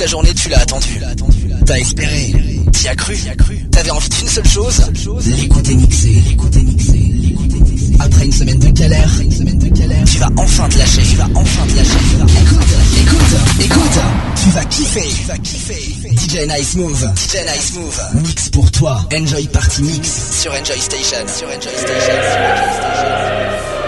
la journée tu l'as attendu. T'as espéré, t'y as cru, t'avais envie d'une seule chose, l'écouter mixer, l'écouter mixer, Après une semaine de galère, tu vas enfin te lâcher, tu vas enfin te lâcher. Écoute, écoute, écoute, tu vas kiffer, tu vas kiffer. DJ Nice Move, DJ Nice Move, mix pour toi, Enjoy Party Mix. Sur Enjoy Station, sur Enjoy Station, sur Enjoy Station.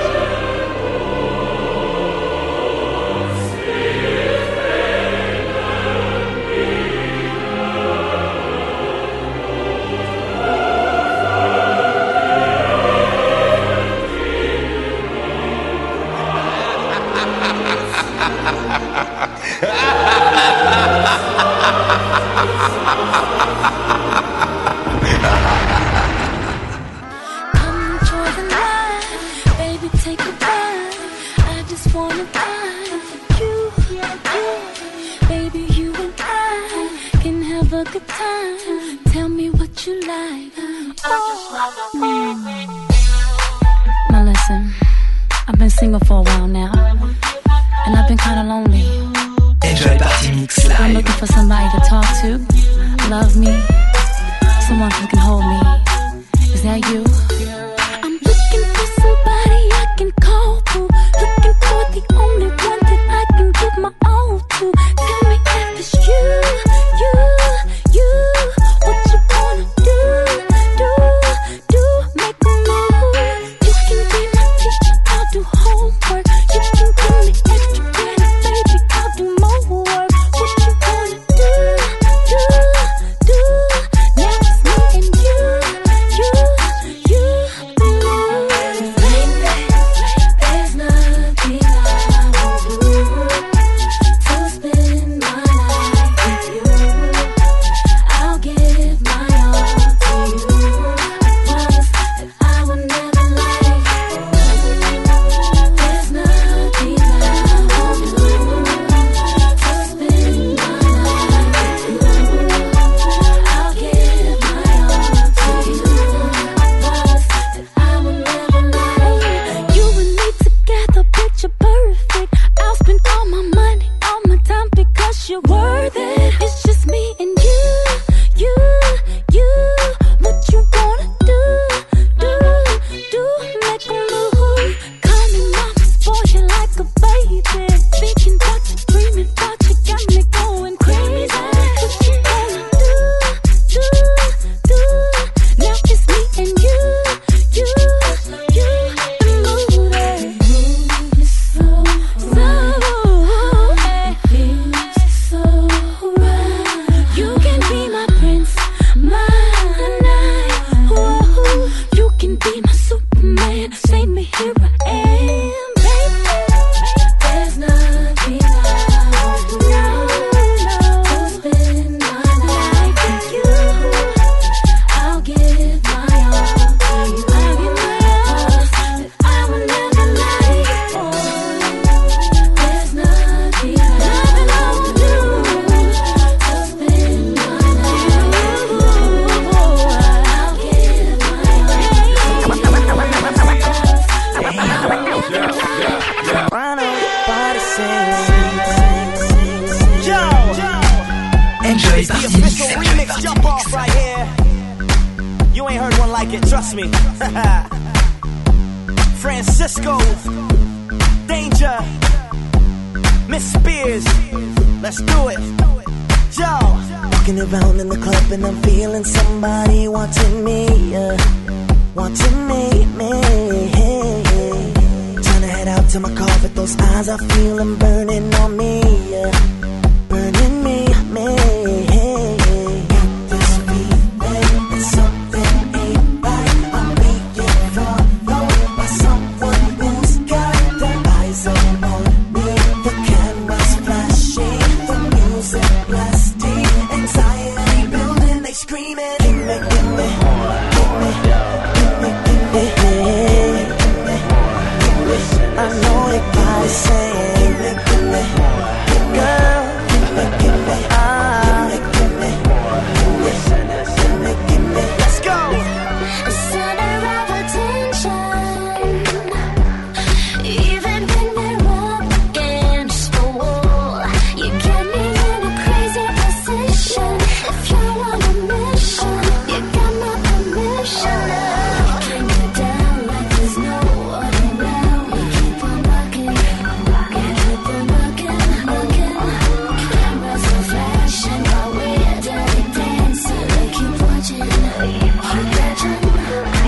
I'm feeling better. i'm 深了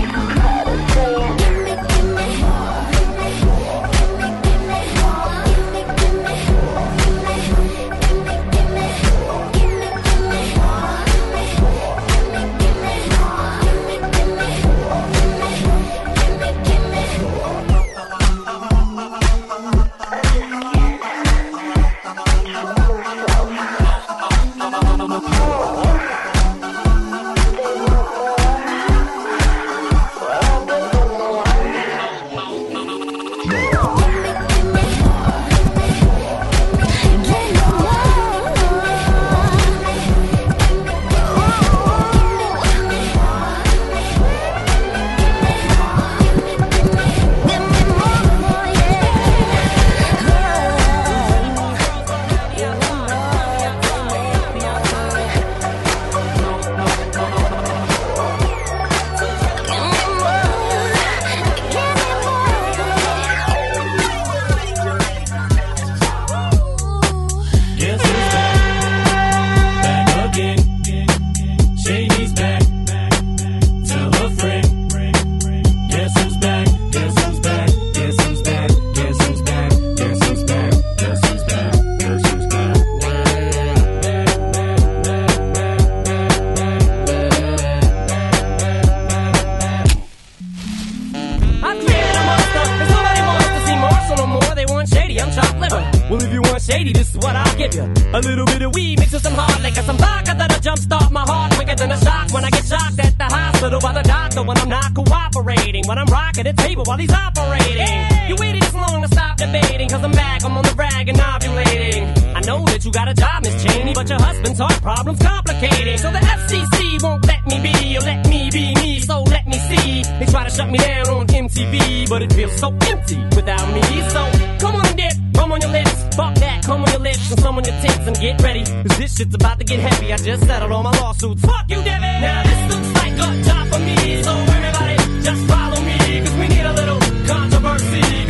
When I'm rocking the table while he's operating. You waited this long to stop debating, cause I'm back, I'm on the rag and ovulating. I know that you got a job, Miss Cheney, but your husband's heart problem's complicating. So the FCC won't let me be, or let me be me, so let me see. They try to shut me down on MTV, but it feels so empty without me. So come on and dip, come on your lips, fuck that, come on your lips, and some on your tits, and get ready. Cause this shit's about to get heavy. I just settled all my lawsuits. Fuck you, Debbie! Now this looks like a job for me, so everybody just follow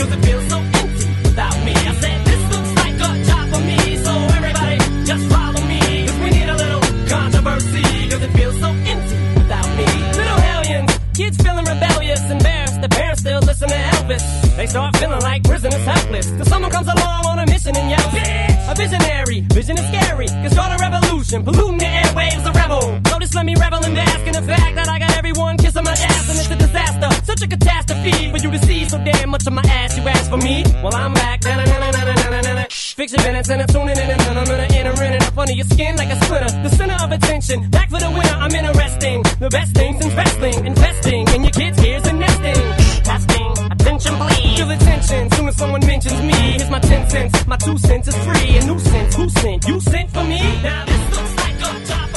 polluting the airwaves, a job for me, so everybody just follow me. 'Cause we need a little controversy. 'Cause it feels so empty without me. Little hellions, kids feeling rebellious, embarrassed. Their parents still listen to Elvis. They start feeling like prisoners, helpless. 'Cause someone comes along on a mission in ya bitch a visionary vision is scary cause a revolution blue waves are rebel. Just let me revel in bask in the fact that I got Such a catastrophe for you to see so damn much of my ass. You ask for me? Well, I'm back. Na-na-na-na-na-na-na-na. Fix your minutes and I'm tuning in and I'm gonna enter in and up under your skin like a splinter. The center of attention, back for the winner. I'm interesting. The best things in wrestling, investing in your kids' ears and nesting. Testing, attention please. Feel attention soon as someone mentions me. Here's my 10 cents, my two cents is free. A nuisance, who sent? You sent for me? Now this looks like a job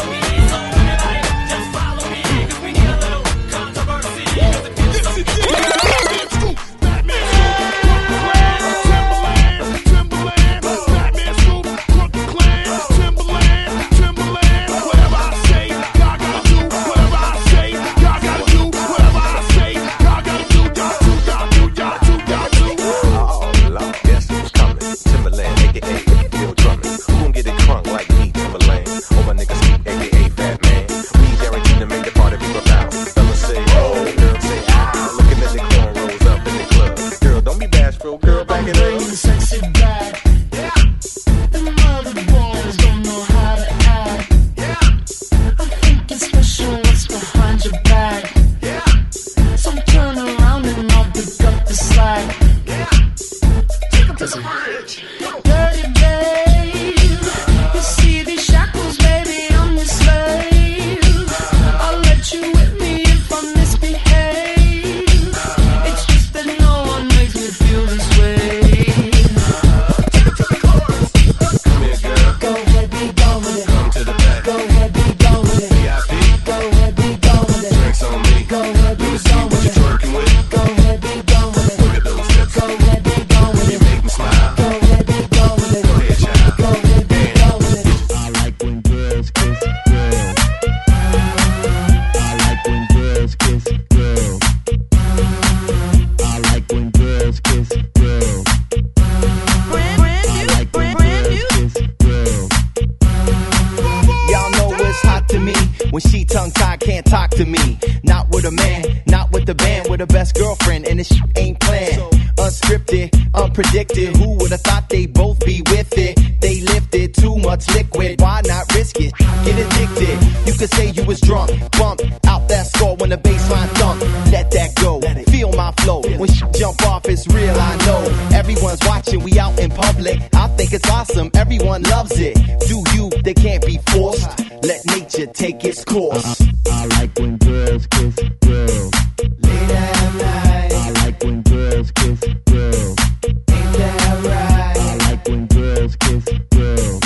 in. I think it's awesome. Everyone loves it. Do you? They can't be forced. Let nature take its course. I like when girls kiss girls. Late at night, I like when girls kiss girls. ain't that right? I like when girls kiss girls.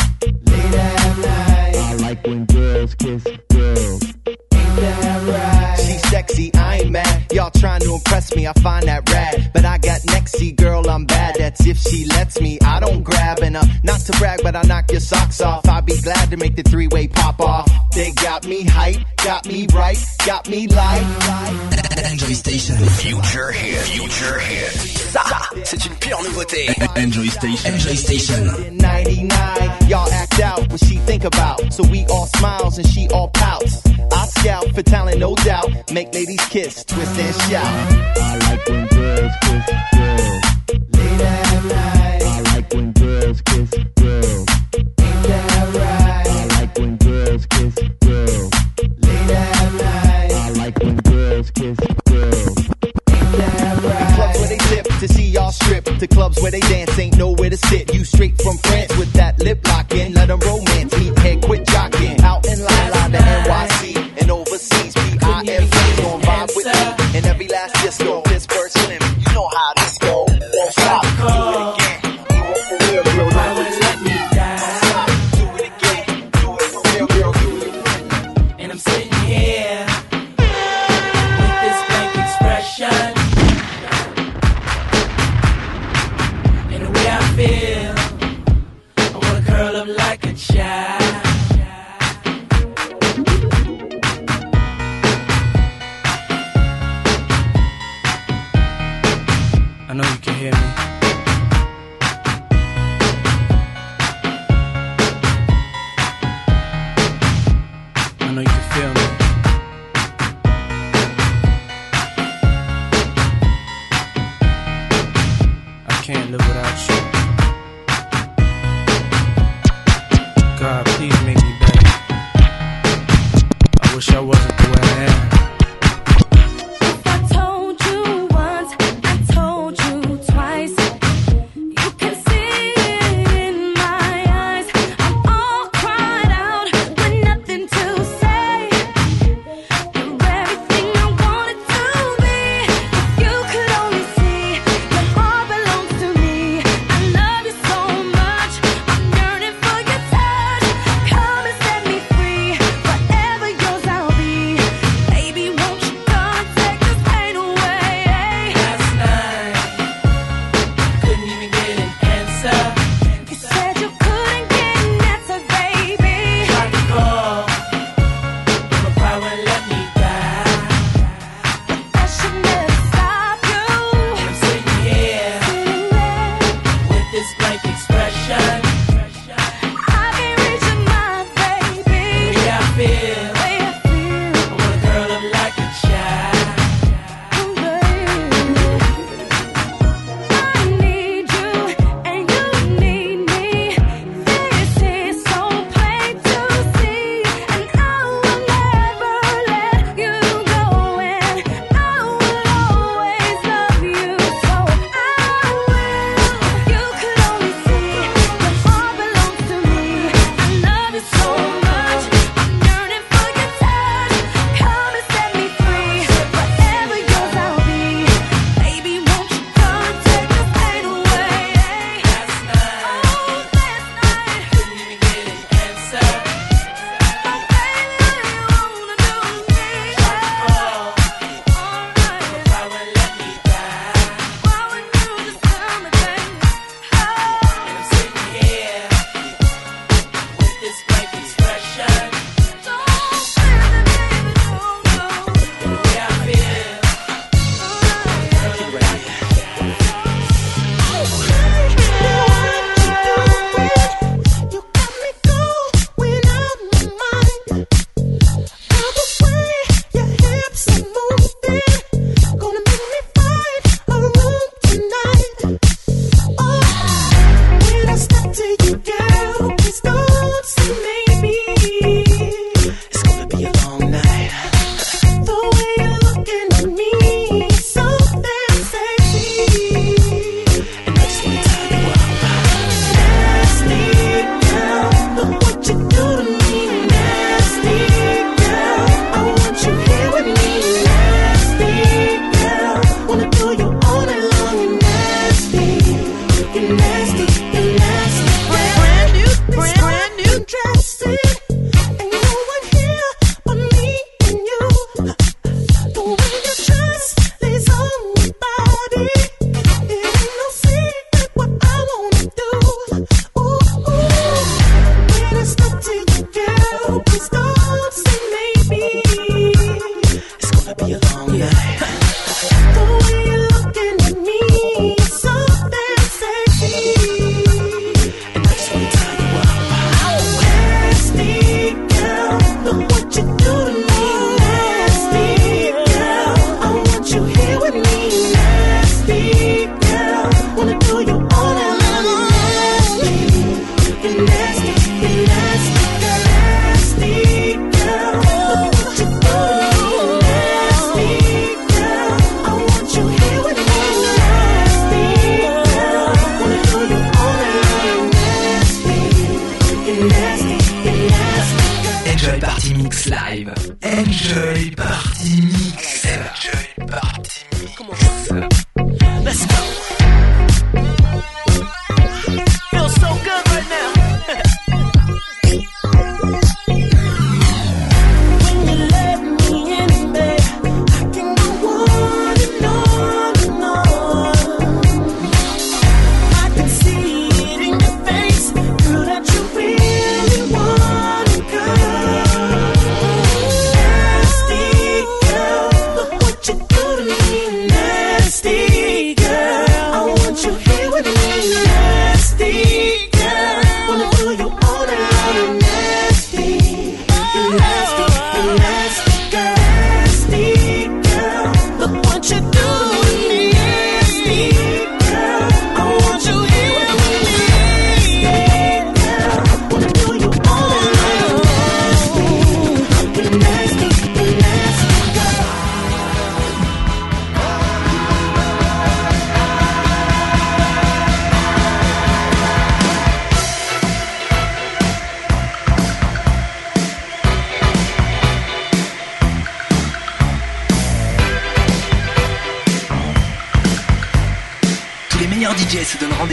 Late at night, I like when girls kiss girls. ain't that right? She's sexy, I ain't mad. Y'all trying to impress me, I find that rad. But I got nexty, girl, I'm bad. That's if she lets me. I don't grab and uh, not to brag, but I knock your socks off. I'd be glad to make the three-way pop off. They got me hype, got me right, got me like. Enjoy Station. Future hit. Future hit. Ça, c'est une pure nouveauté. Enjoy Station. Enjoy Station. 99, y'all act out what she think about. So we all smiles and she all pouts. I scout for talent, no doubt. Make ladies kiss, twist and shout. I like when girls kiss where they tip to see y'all strip. To clubs where they dance, ain't nowhere to sit. You straight from France with that lip locking, let them romance meet, like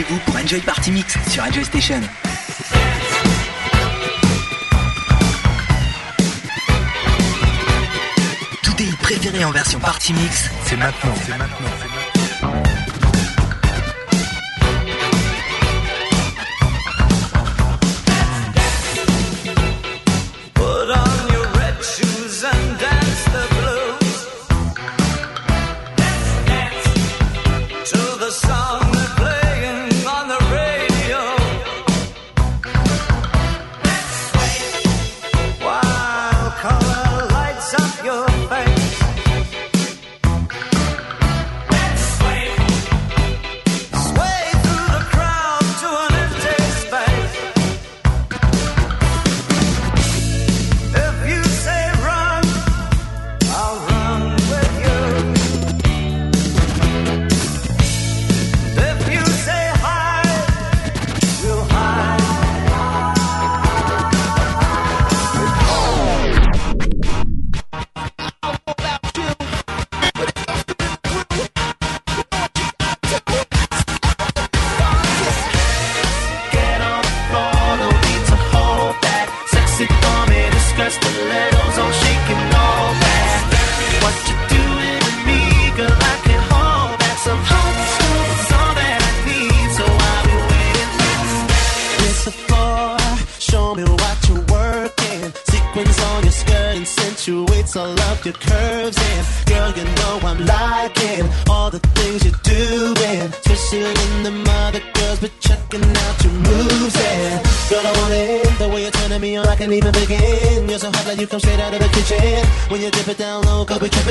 vous pour Enjoy Party Mix sur Enjoy Station. Tout est préféré en version Party Mix, c'est maintenant. C'est maintenant.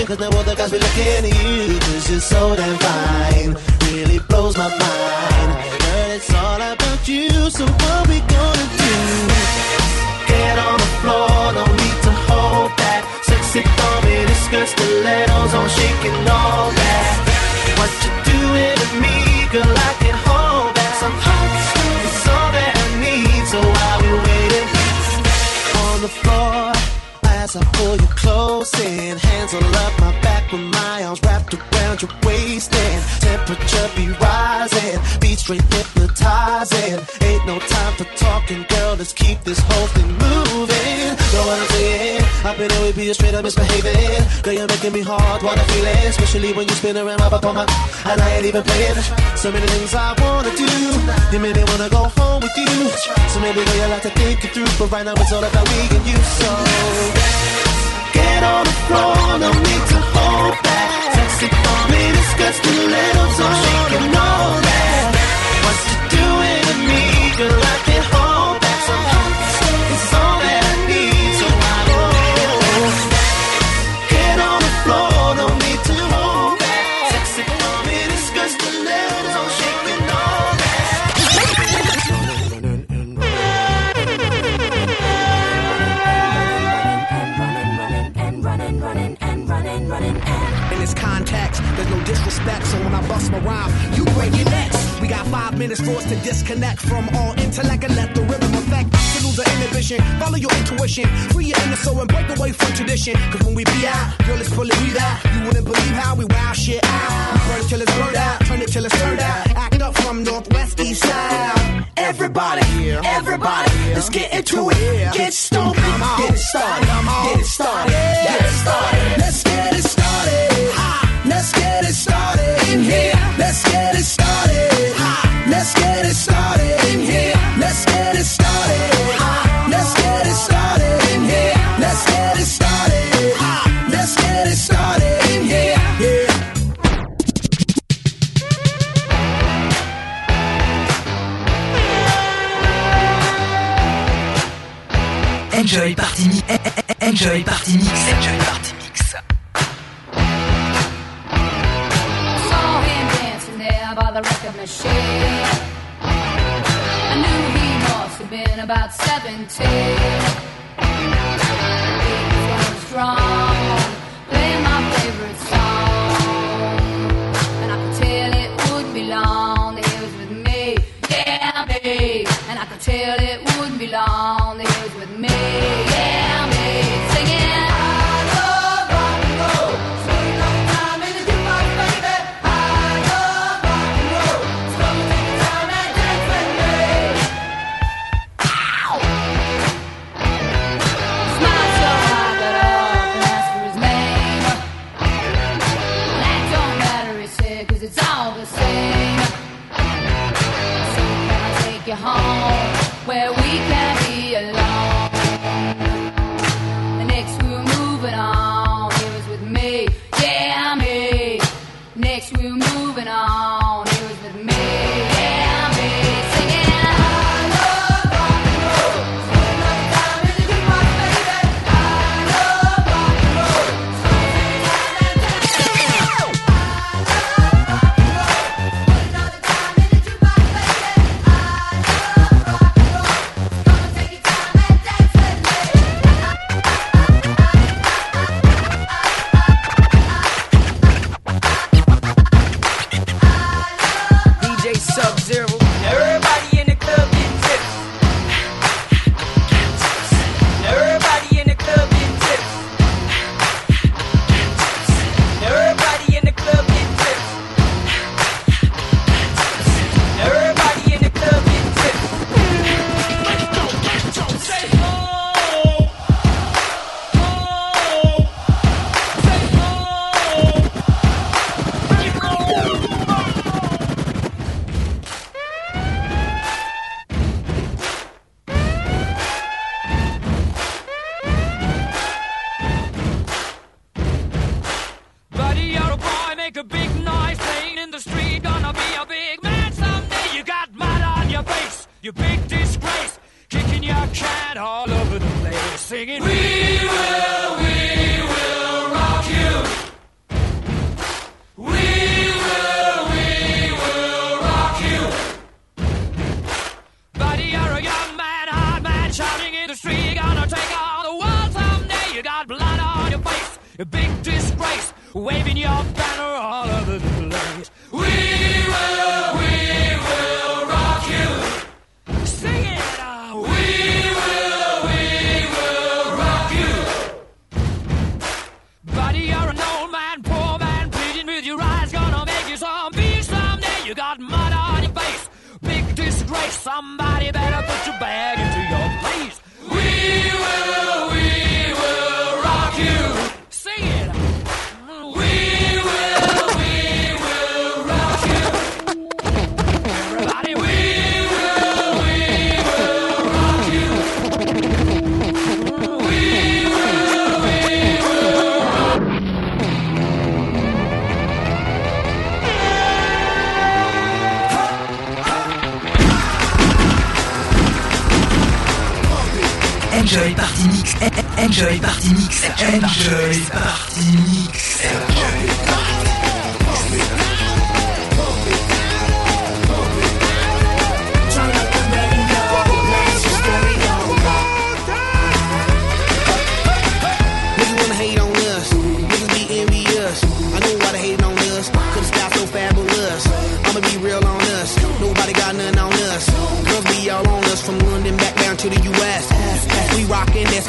Cause now all other guys really at you Cause you're so damn fine Really blows my mind. can be hard, what I feel it, especially when you spin around my on my and I ain't even playing. So many things I wanna do, you made me wanna go home with you. So maybe we you like to think it through, but right now it's all about me and you. So get on the floor, no need to hold back. Sexy for me, disgusting little, so she can know that. Free your inner soul and break away from tradition. Cause when we be out, made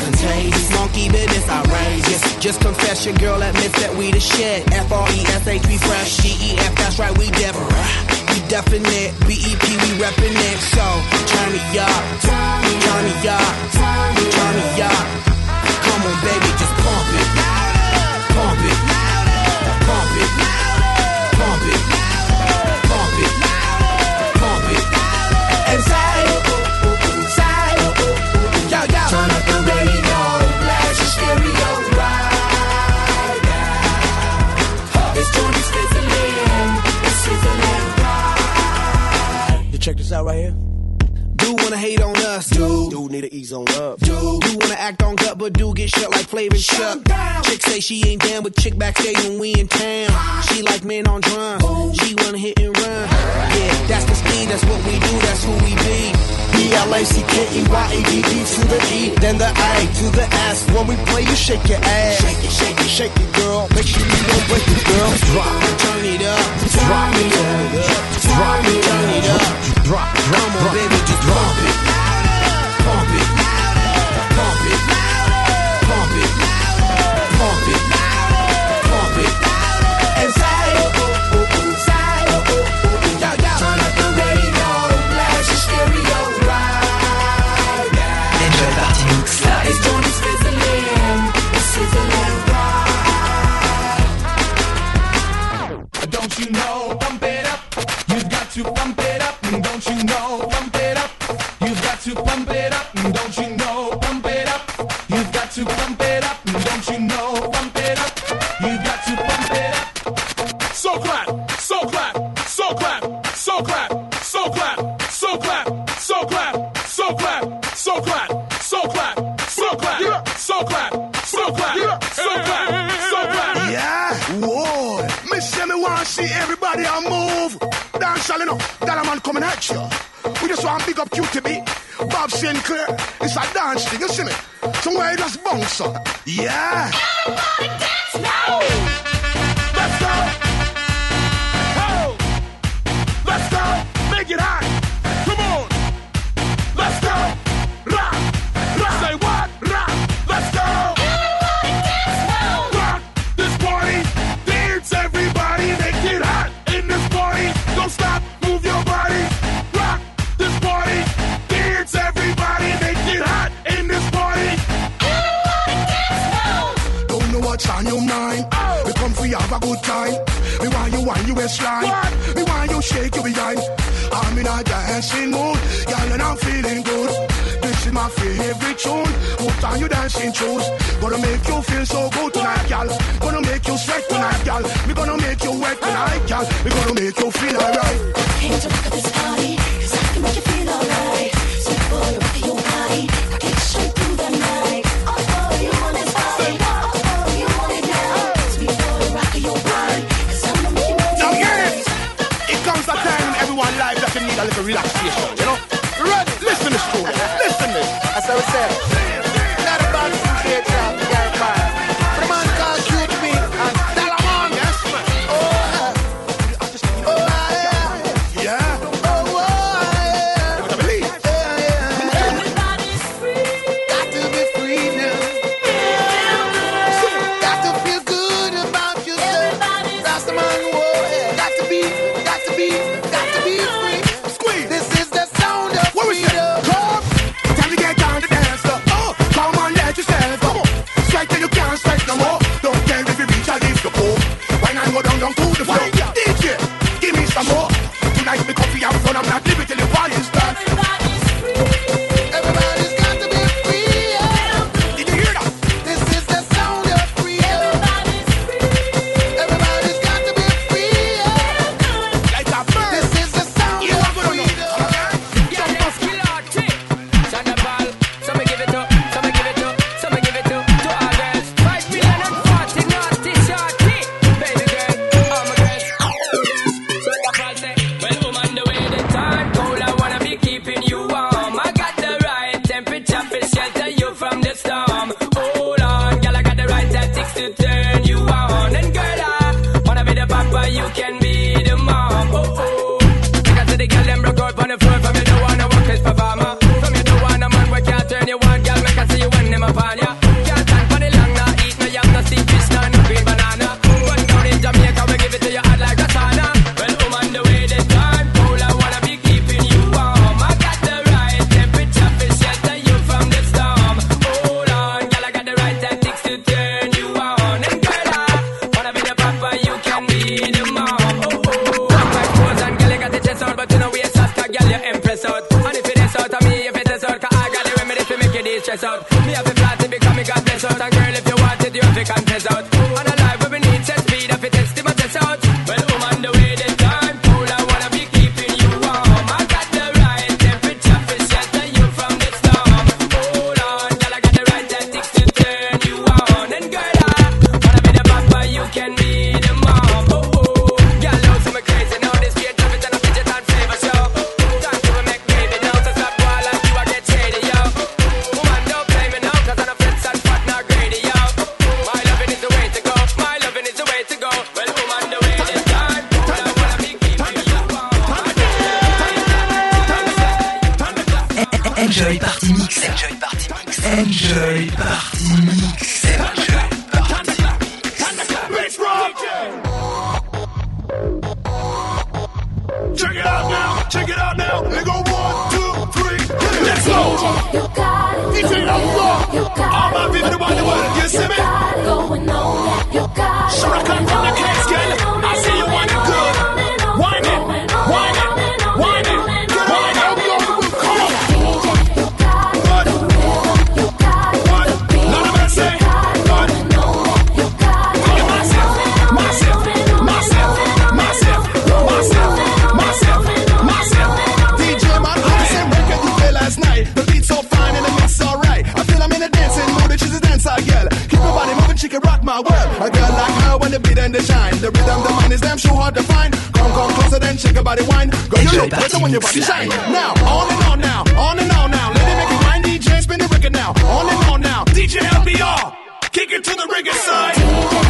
contagious, monkey business outrageous. Just confess your girl admits that we the shit. F R E S H we fresh, G E F that's right we different. We definite, B E P we reppin' it. So turn me up, turn me up, turn me up. Come on, baby, just pump it, pump it, pump it, pump right here. Do wanna hate on us, dude. Dude need to ease on up. Dude, do wanna act on gut, but do get shut like Flavor Shut. Chick say she ain't down with chick backstage when we in town. She like men on drums. She wanna hit and run. Yeah, that's the speed, that's what we do, that's who we be. B-L-A-C-K-E-Y-A-D-D to the E, then the A to the S. When we play, you shake your ass. Shake it, shake it, shake it, girl. Make sure you don't break it, girl. Drop, Turn it up, drop it up, drop it, turn it up. drop, drop, on, baby, just pump it. Pump it. Pump it. Pump it. Pump it. Pump it. And say, say, yo, yo. Turn up the radio, blast your stereo right now. Enjoy Party Mix Live. Joint is sizzling, it's sizzling right. Don't you know, pump it super one Yeah. Put on your shoes. Gonna make you feel so good tonight, girl. Gonna make you sweat tonight, girl. We gonna make you wet tonight, girl. We gonna make you feel alright. Came to rock at this party, 'cause I can make you feel alright. Sweet boy, rock your body, rock it straight through the night. Oh, oh, you want this body, oh, oh, you want it now. Sweet boy, rock your body, 'cause I'm gonna make you move Now, tonight. yes, it comes a time in everyone's life that you need a little relaxation, you know? Right, listen to this tune. Listen to this. That's how it said. power. A girl like her when the beat and the shine. The rhythm, the mind is damn sure hard to find. Come, come closer, then shake your body wine. Girl, you look better when your body shine. Now, on and on now, on and on now. Let it make it wine, DJ, spin the record now. On and on now, DJ LBR, kick it to the rigger side.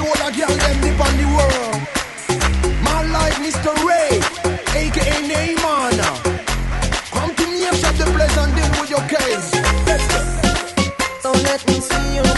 the whole of girl them dip on the world. My life, Mr. Ray, aka Neyman. Come to me and shut the place and deal with your case. So let me see you.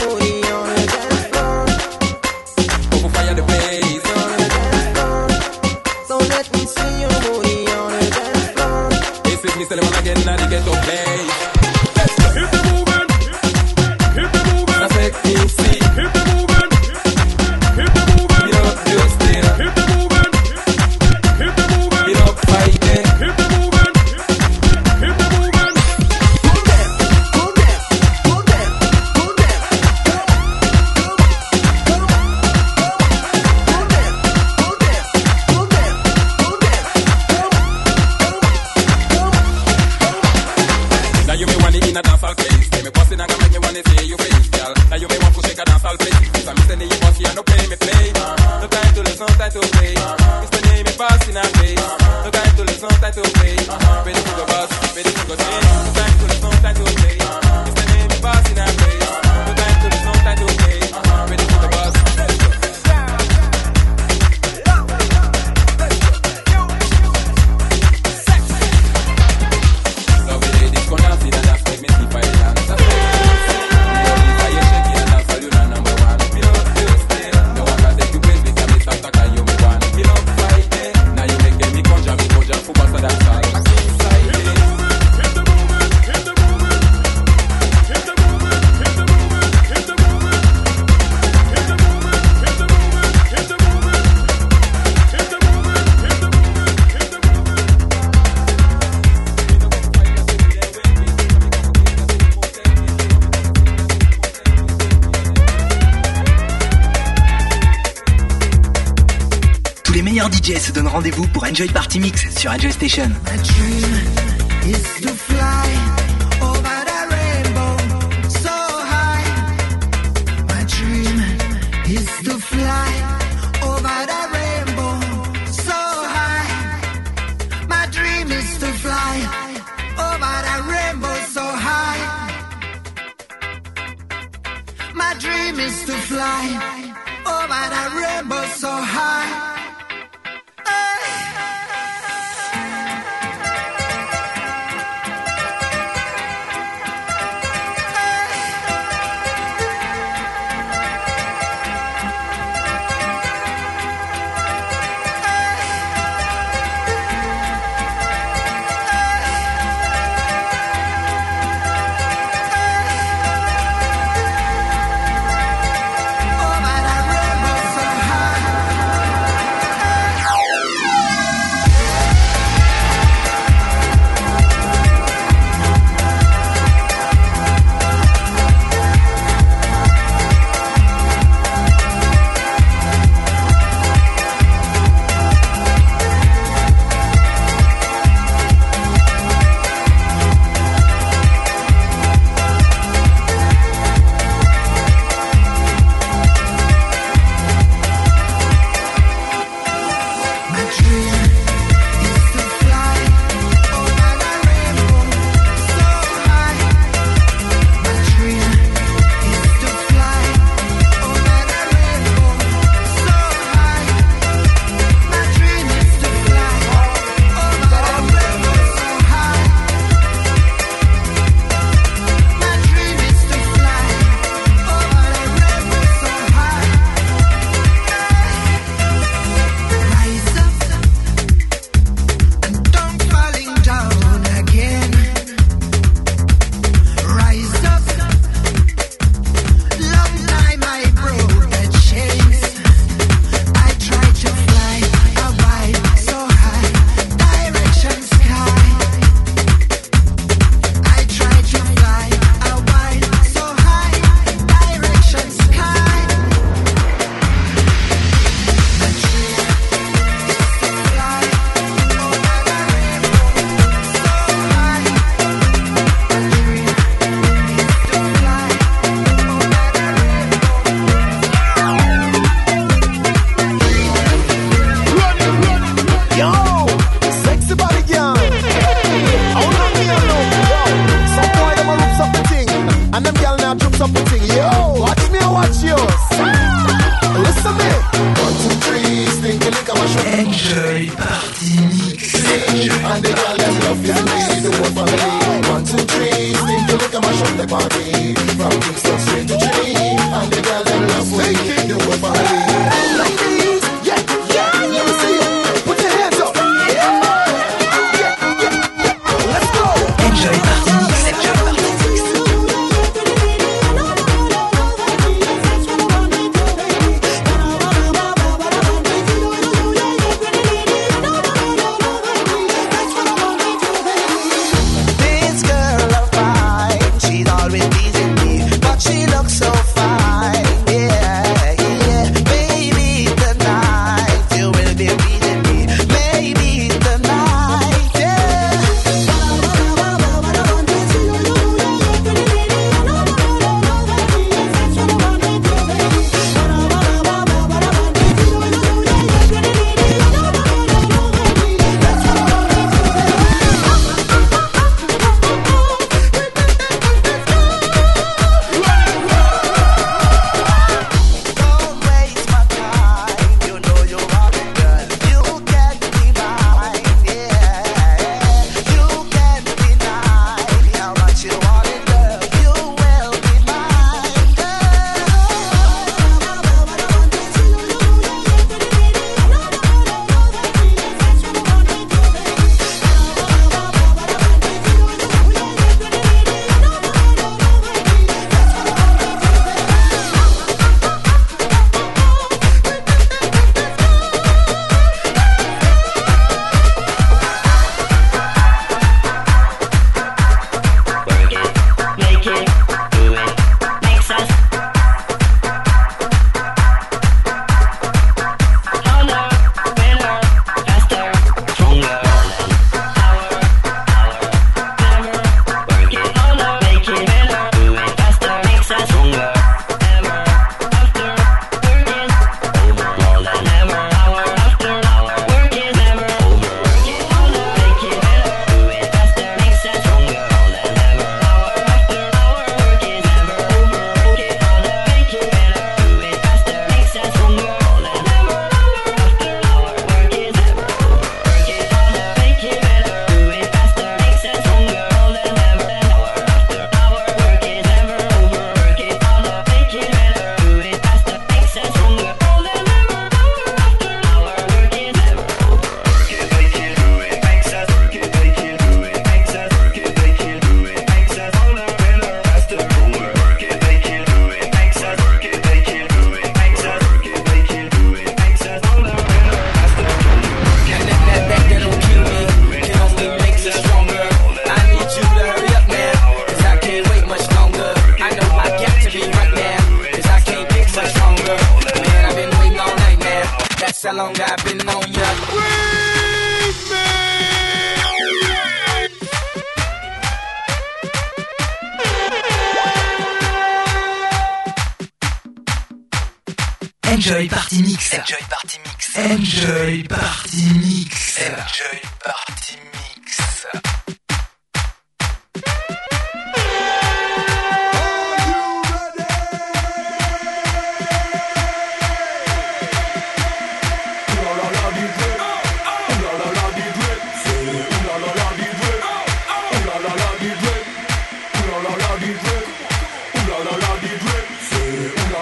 donne rendez-vous pour Enjoy Party Mix sur Enjoy Station.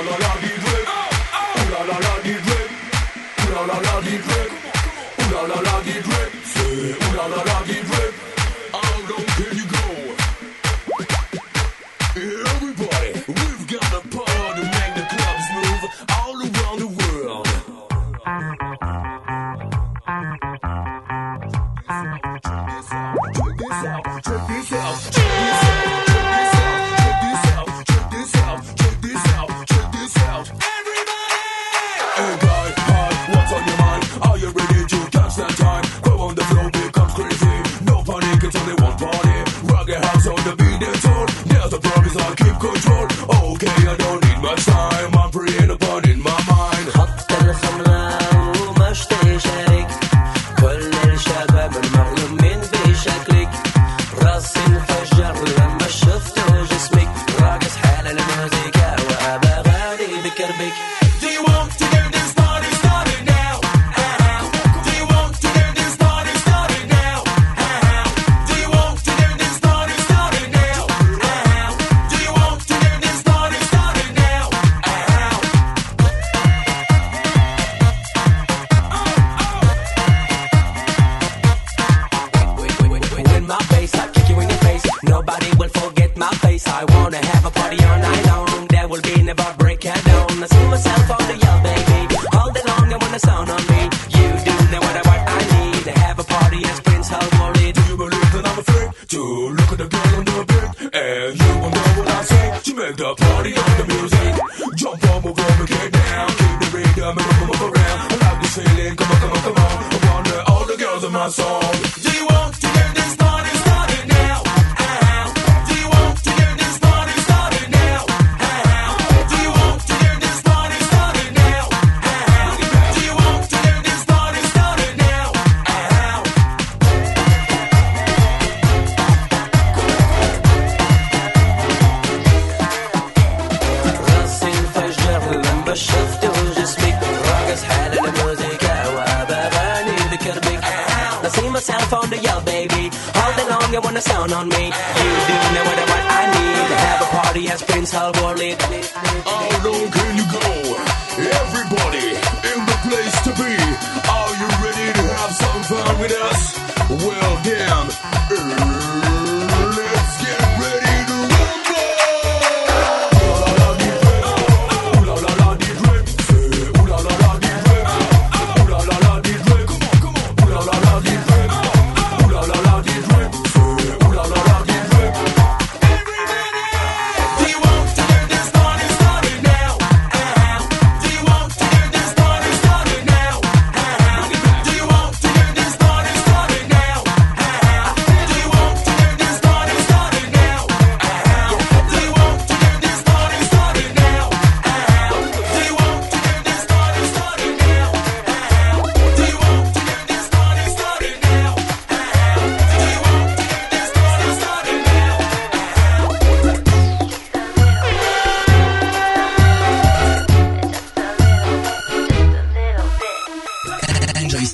la la DJ Ouh la la la DJ Ouh la la la DJ Ouh la la la DJ C'est Ouh la la la DJ my song.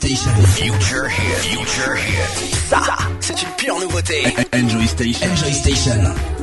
Station. Future Hit. Future Hit. Ça, c'est une pure nouveauté. Enjoy Station. Enjoy Station.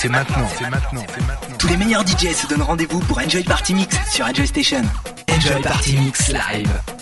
C'est maintenant, c'est maintenant, c'est maintenant. Tous les meilleurs DJs se donnent rendez-vous pour Enjoy Party Mix sur Enjoy Station. Enjoy Party Mix Live.